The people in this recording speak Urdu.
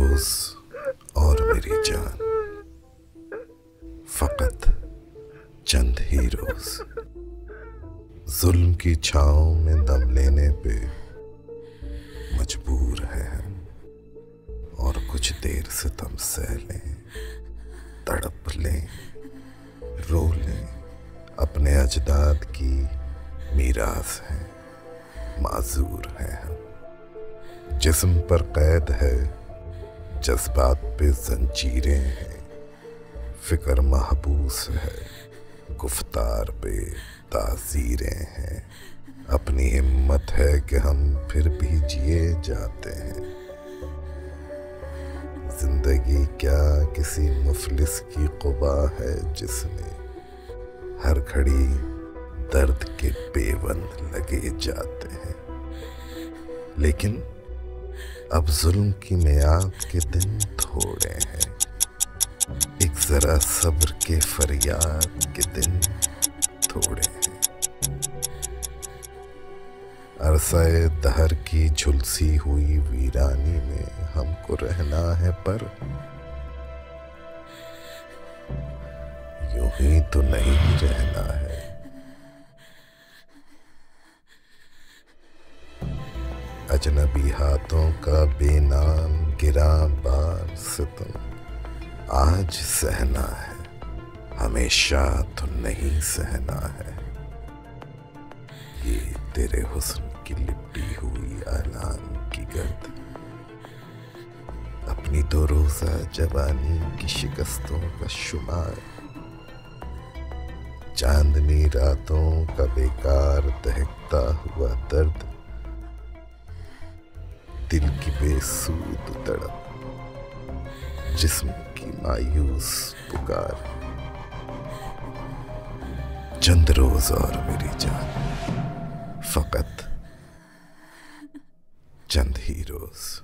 روز اور میری جان۔ فقط چند ہی روز۔ ظلم کی چھاؤں میں دم لینے پہ مجبور ہے ہم۔ اور کچھ دیر سے تم سہ لیں، تڑپ لیں، رو لیں۔ اپنے اجداد کی میراث ہے معذور ہے ہم۔ جسم پر قید ہے جذبات پہ زنجیریں ہیں۔ فکر محبوس ہے۔ گفتار پہ تعزیریں ہیں۔ اپنی ہمت ہے کہ ہم پھر بھی جیے جاتے ہیں۔ زندگی کیا کسی مفلس کی قبا ہے جس میں ہر گھڑی درد کے پیوند لگے جاتے ہیں؟ لیکن اب ظلم کی میاد کے دن تھوڑے ہیں۔ ایک ذرا صبر کے فریاد کے دن تھوڑے ہیں۔ عرصہ دہر کی جھلسی ہوئی ویرانی میں ہم کو رہنا ہے پر یوں ہی تو نہیں رہنا ہے۔ اجنبی ہاتھوں کا بے نام گرا بار، ستم۔ آج سہنا ہے، ہمیشہ تو نہیں سہنا ہے۔ یہ تیرے حسن کی لپٹی ہوئی اعلان کی گرد۔ اپنی دو روزہ جوانی کی شکستوں کا شمار۔ چاندنی راتوں کا بیکار دہکتا ہوا درد۔ دل کی بے سود تڑپ، جسم کی مایوس پکار۔ چند روز اور میری جان، فقط چند ہی روز۔